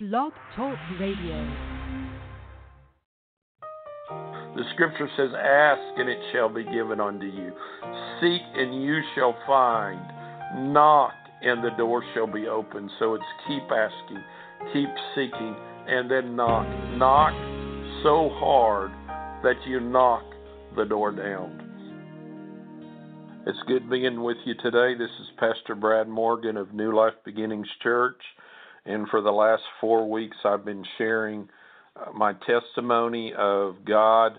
Blog Talk Radio. The scripture says, Ask and it shall be given unto you. Seek and you shall find. Knock and the door shall be opened. So it's keep asking, keep seeking, and then knock. Knock so hard that you knock the door down. It's good being with you today. This is Pastor Brad Morgan of New Life Beginnings Church. And for the last four weeks, I've been sharing uh, my testimony of God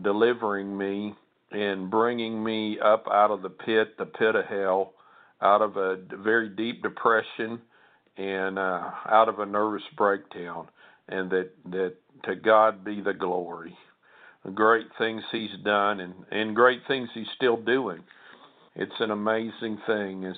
delivering me and bringing me up out of the pit, the pit of hell, out of a very deep depression and uh, out of a nervous breakdown, and that that to God be the glory. Great things He's done, and and great things He's still doing. It's an amazing thing. As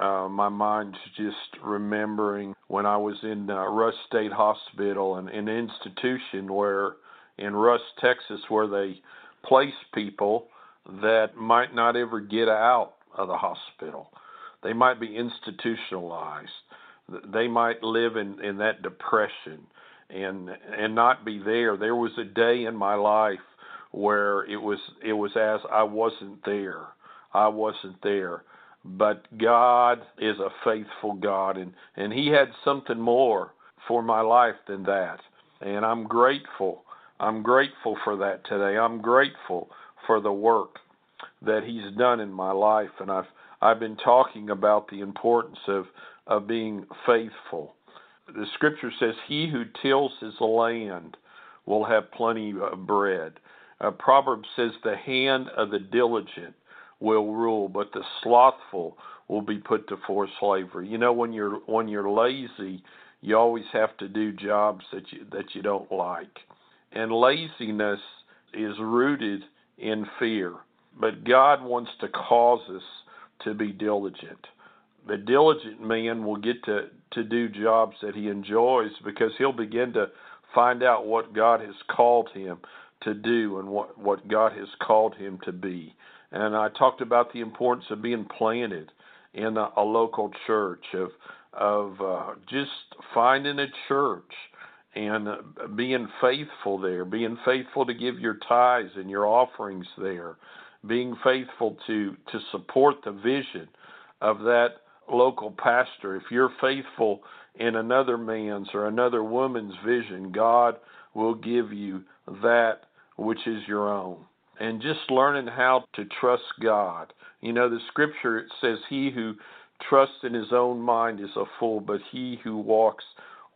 uh, my mind's just remembering when I was in uh, Rusk State Hospital, and an institution where in Rusk, Texas, where they place people that might not ever get out of the hospital. They might be institutionalized. They might live in, in that depression and and not be there. There was a day in my life where it was it was as I wasn't there. I wasn't there. But God is a faithful God and, and He had something more for my life than that. And I'm grateful. I'm grateful for that today. I'm grateful for the work that He's done in my life and I've I've been talking about the importance of, of being faithful. The scripture says, He who tills his land will have plenty of bread. Uh, Proverbs says, The hand of the diligent will rule, but the slothful will be put to forced slavery. You know, when you're when you're lazy, you always have to do jobs that you that you don't like. And laziness is rooted in fear. But God wants to cause us to be diligent. The diligent man will get to, to do jobs that he enjoys because he'll begin to find out what God has called him to do and what, what God has called him to be. And I talked about the importance of being planted in a, a local church, of of uh, just finding a church and uh, being faithful there, being faithful to give your tithes and your offerings there, being faithful to to support the vision of that local pastor. If you're faithful in another man's or another woman's vision, God will give you that which is your own. And just learning how to trust God. You know, the scripture says, He who trusts in his own mind is a fool, but he who walks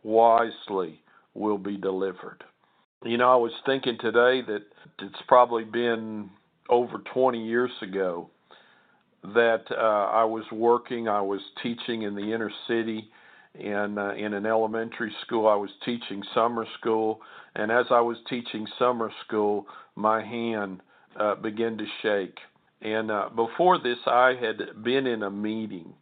wisely will be delivered. You know, I was thinking today that it's probably been over 20 years ago that uh, I was working, I was teaching in the inner city and uh, in an elementary school. I was teaching summer school, and as I was teaching summer school, my hand uh, to shake. And uh, before this, I had been in a meeting,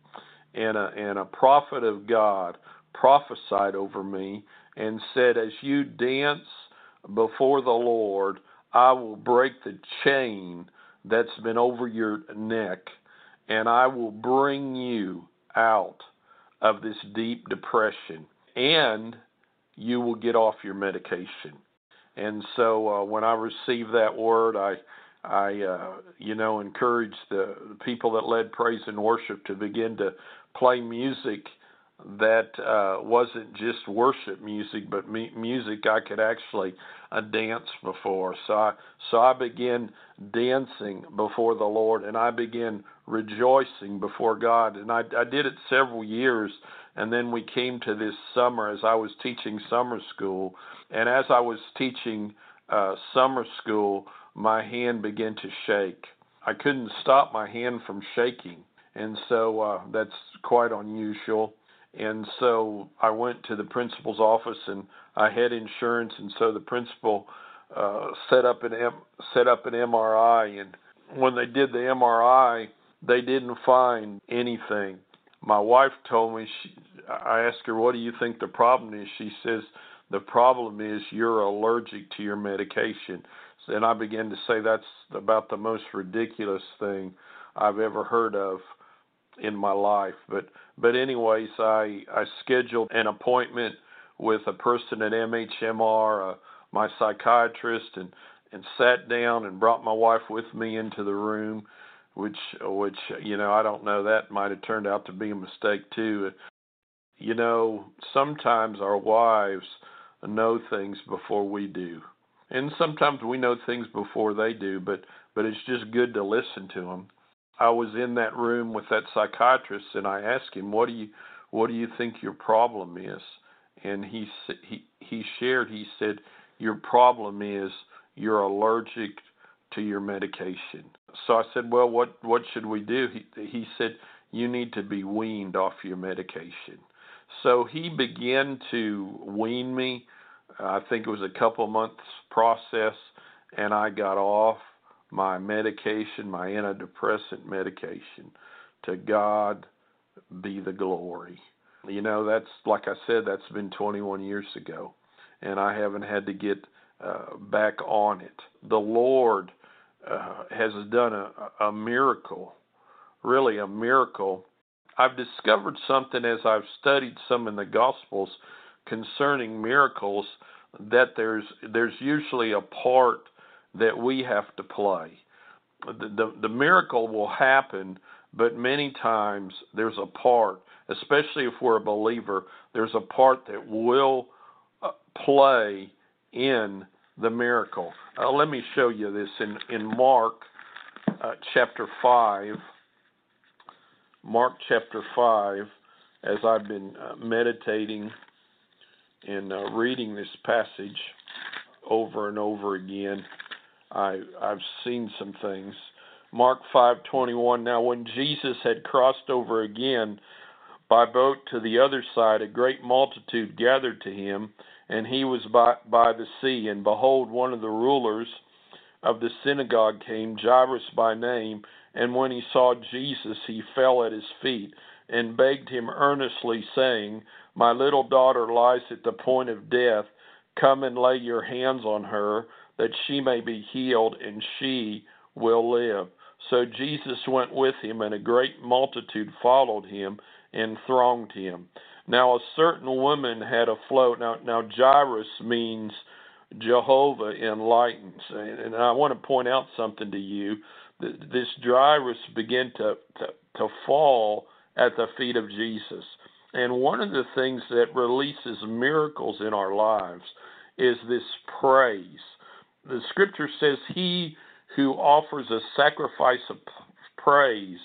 and a, and a prophet of God prophesied over me and said, As you dance before the Lord, I will break the chain that's been over your neck, and I will bring you out of this deep depression, and you will get off your medication. And so uh, when I received that word, I I, uh, you know, encouraged the, the people that led praise and worship to begin to play music that uh, wasn't just worship music, but me- music I could actually uh, dance before. So I, so I began dancing before the Lord, and I began rejoicing before God. And I, I did it several years, and then we came to this summer as I was teaching summer school, and as I was teaching uh, summer school my hand began to shake. I couldn't stop my hand from shaking, and so uh, that's quite unusual. And so I went to the principal's office and I had insurance, and so the principal uh, set up an M- set up an MRI. And when they did the MRI, they didn't find anything. My wife told me. She, I asked her, "What do you think the problem is?" She says, "The problem is you're allergic to your medication." And I began to say that's about the most ridiculous thing I've ever heard of in my life. But but anyways, I I scheduled an appointment with a person at MHMR, uh, my psychiatrist, and and sat down and brought my wife with me into the room, which which you know I don't know that might have turned out to be a mistake too. You know, sometimes our wives know things before we do. And sometimes we know things before they do, but but it's just good to listen to them. I was in that room with that psychiatrist, and I asked him, "What do you, what do you think your problem is?" And he he he shared. He said, "Your problem is you're allergic to your medication." So I said, "Well, what what should we do?" He he said, "You need to be weaned off your medication." So he began to wean me. I think it was a couple months process, and I got off my medication, my antidepressant medication. To God be the glory. You know, that's like I said, that's been 21 years ago, and I haven't had to get uh, back on it. The Lord uh, has done a, a miracle, really a miracle. I've discovered something as I've studied some in the Gospels concerning miracles that there's there's usually a part that we have to play. The, the, the miracle will happen, but many times there's a part, especially if we're a believer, there's a part that will uh, play in the miracle. Uh, let me show you this in, in Mark uh, chapter 5. Mark chapter 5, as I've been uh, meditating and uh, reading this passage over and over again. I I've seen some things. Mark 5:21 Now when Jesus had crossed over again by boat to the other side a great multitude gathered to him and he was by by the sea and behold one of the rulers of the synagogue came Jairus by name and when he saw Jesus he fell at his feet and begged him earnestly saying my little daughter lies at the point of death come and lay your hands on her that she may be healed and she will live. So Jesus went with him, and a great multitude followed him and thronged him. Now a certain woman had a flow. Now, now Jairus means Jehovah enlightens, and I want to point out something to you. This Jairus began to, to to fall at the feet of Jesus, and one of the things that releases miracles in our lives is this praise the scripture says, He who offers a sacrifice of praise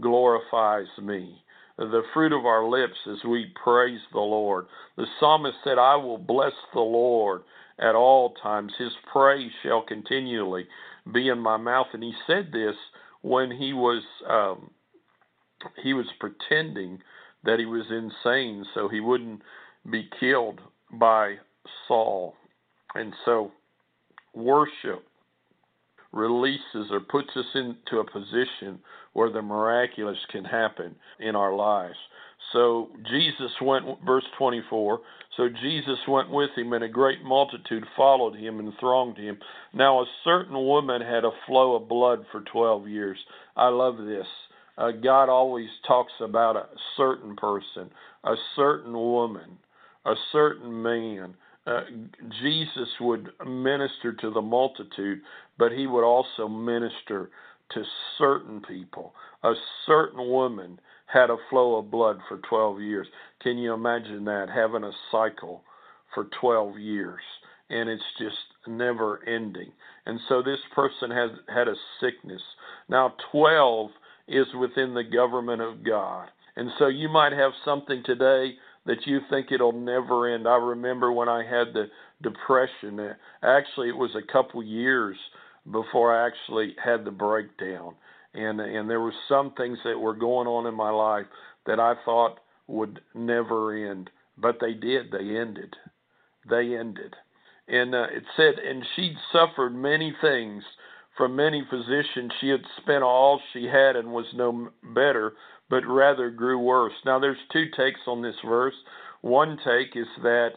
glorifies me. The fruit of our lips as we praise the Lord. The psalmist said, I will bless the Lord at all times. His praise shall continually be in my mouth. And he said this when he was um, he was pretending that he was insane so he wouldn't be killed by Saul. And so worship releases or puts us into a position where the miraculous can happen in our lives. So Jesus went, verse 24. So Jesus went with him, and a great multitude followed him and thronged him. Now, a certain woman had a flow of blood for 12 years. I love this. Uh, God always talks about a certain person, a certain woman, a certain man, uh, Jesus would minister to the multitude, but he would also minister to certain people. A certain woman had a flow of blood for 12 years. Can you imagine that? Having a cycle for 12 years. And it's just never ending. And so this person has had a sickness. Now, 12 is within the government of God. And so you might have something today that you think it'll never end. I remember when I had the depression. Actually, it was a couple years before I actually had the breakdown, and and there were some things that were going on in my life that I thought would never end. But they did. They ended. They ended. And uh, it said, and she'd suffered many things from many physicians. She had spent all she had and was no better, but rather grew worse. Now, there's two takes on this verse. One take is that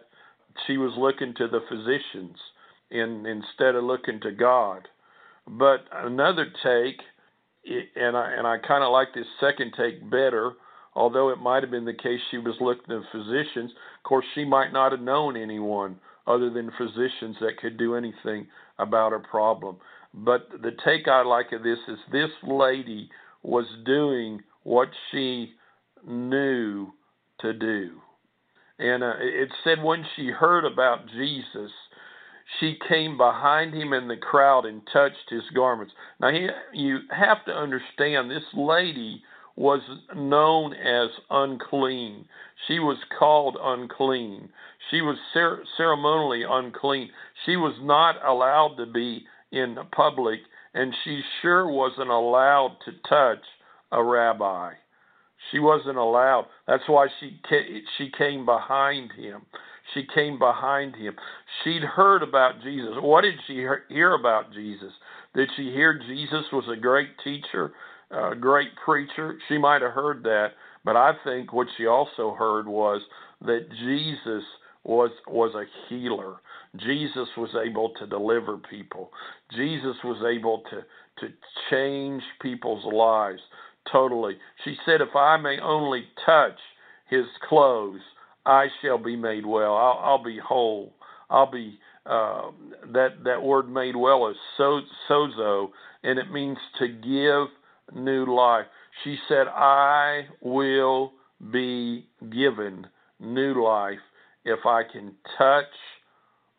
she was looking to the physicians in, instead of looking to God. But another take, and I and I kind of like this second take better, although it might have been the case she was looking to physicians. Of course, she might not have known anyone other than physicians that could do anything about her problem. But the take I like of this is this lady was doing what she knew to do. And uh, it said when she heard about Jesus, she came behind him in the crowd and touched his garments. Now, he, you have to understand this lady was known as unclean. She was called unclean. She was cer- ceremonially unclean. She was not allowed to be in the public, and she sure wasn't allowed to touch a rabbi. She wasn't allowed. That's why she she came behind him. She came behind him. She'd heard about Jesus. What did she hear about Jesus? Did she hear Jesus was a great teacher, a great preacher? She might have heard that, but I think what she also heard was that Jesus was was a healer. Jesus was able to deliver people. Jesus was able to to change people's lives totally. She said, If I may only touch his clothes, I shall be made well. I'll, I'll be whole. I'll be uh, that that word made well is so, sozo, and it means to give new life. She said, "I will be given new life if I can touch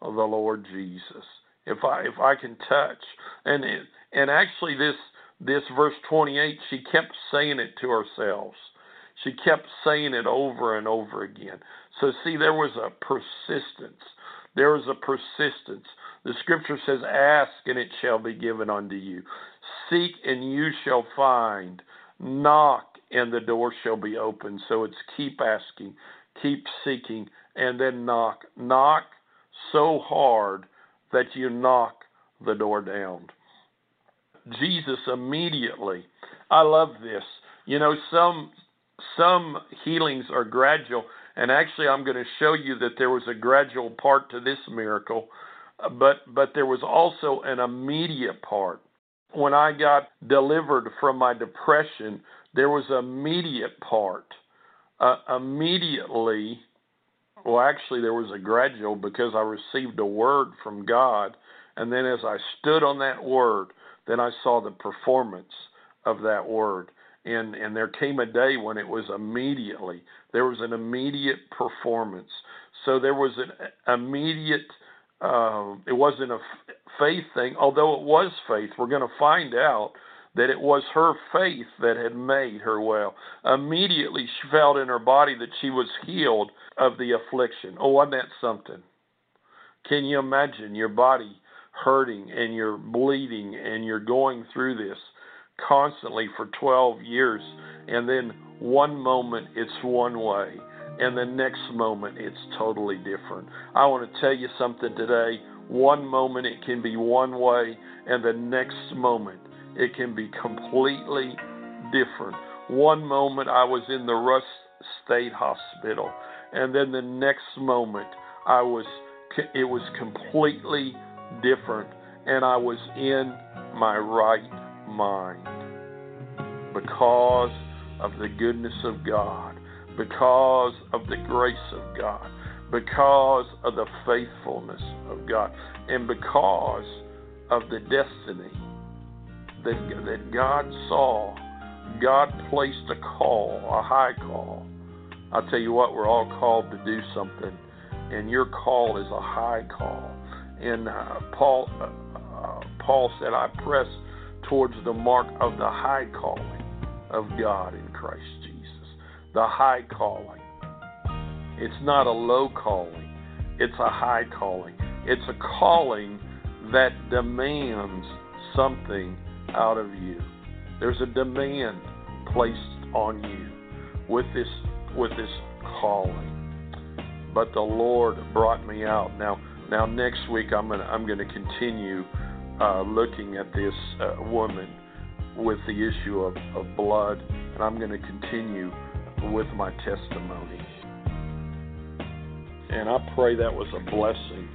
the Lord Jesus. If I if I can touch." And it, and actually, this this verse 28, she kept saying it to herself. She kept saying it over and over again. So, see, there was a persistence. There was a persistence. The scripture says, Ask and it shall be given unto you. Seek and you shall find. Knock and the door shall be opened. So it's keep asking, keep seeking, and then knock. Knock so hard that you knock the door down. Jesus immediately. I love this. You know, some some healings are gradual, and actually, I'm going to show you that there was a gradual part to this miracle, but but there was also an immediate part. When I got delivered from my depression, there was immediate part. Uh, immediately, well, actually, there was a gradual because I received a word from God, and then as I stood on that word, then I saw the performance of that word. And, and there came a day when it was immediately, there was an immediate performance. So there was an immediate, uh, it wasn't a faith thing, although it was faith. We're going to find out that it was her faith that had made her well. Immediately she felt in her body that she was healed of the affliction. Oh, wasn't that something? Can you imagine your body hurting and you're bleeding and you're going through this constantly for 12 years and then one moment it's one way and the next moment it's totally different. I want to tell you something today. One moment it can be one way and the next moment it can be completely different. One moment I was in the Rusk State Hospital and then the next moment I was it was completely different, and I was in my right mind because of the goodness of God, because of the grace of God, because of the faithfulness of God, and because of the destiny that, that God saw. God placed a call, a high call. I'll tell you what, we're all called to do something, and your call is a high call. And uh, Paul, uh, uh, Paul said, I press towards the mark of the high calling of God in Christ Jesus. The high calling. It's not a low calling, it's a high calling. It's a calling that demands something out of you. There's a demand placed on you with this with this calling. But the Lord brought me out. Now, now next week I'm gonna I'm gonna continue uh, looking at this uh, woman with the issue of, of blood, and I'm going to continue with my testimony. And I pray that was a blessing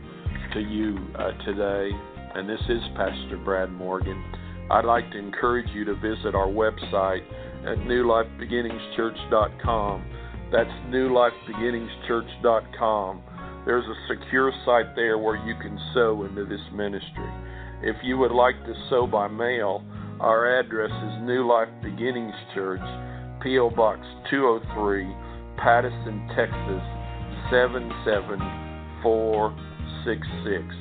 to you uh, today. And this is Pastor Brad Morgan. I'd like to encourage you to visit our website at newlifebeginningschurch.com. That's newlifebeginningschurch.com. There's a secure site there where you can sow into this ministry. If you would like to sow by mail, our address is New Life Beginnings Church, P.O. Box 203, Pattison, Texas 77466.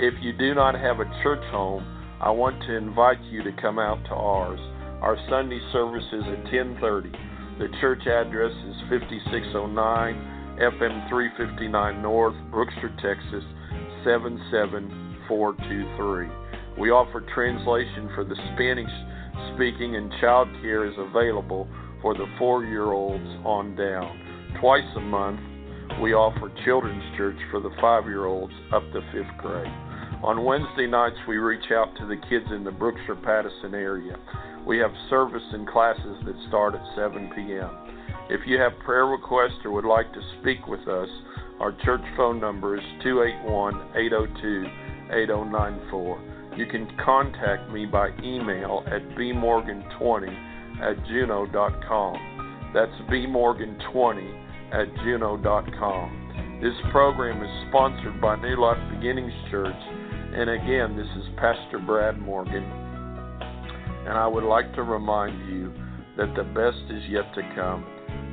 If you do not have a church home, I want to invite you to come out to ours. Our Sunday service is at 10:30. The church address is 5609 FM 359 North, Brookshire, Texas 77423. We offer translation for the Spanish speaking and child care is available for the 4-year-olds on down. Twice a month, we offer children's church for the 5-year-olds up to 5th grade. On Wednesday nights, we reach out to the kids in the Brookshire Pattison area. We have service and classes that start at 7 p.m. If you have prayer requests or would like to speak with us, our church phone number is 281 802 8094. You can contact me by email at bmorgan20 at juno.com. That's bmorgan20 at juno.com. This program is sponsored by New Life Beginnings Church, and again, this is Pastor Brad Morgan. And I would like to remind you that the best is yet to come.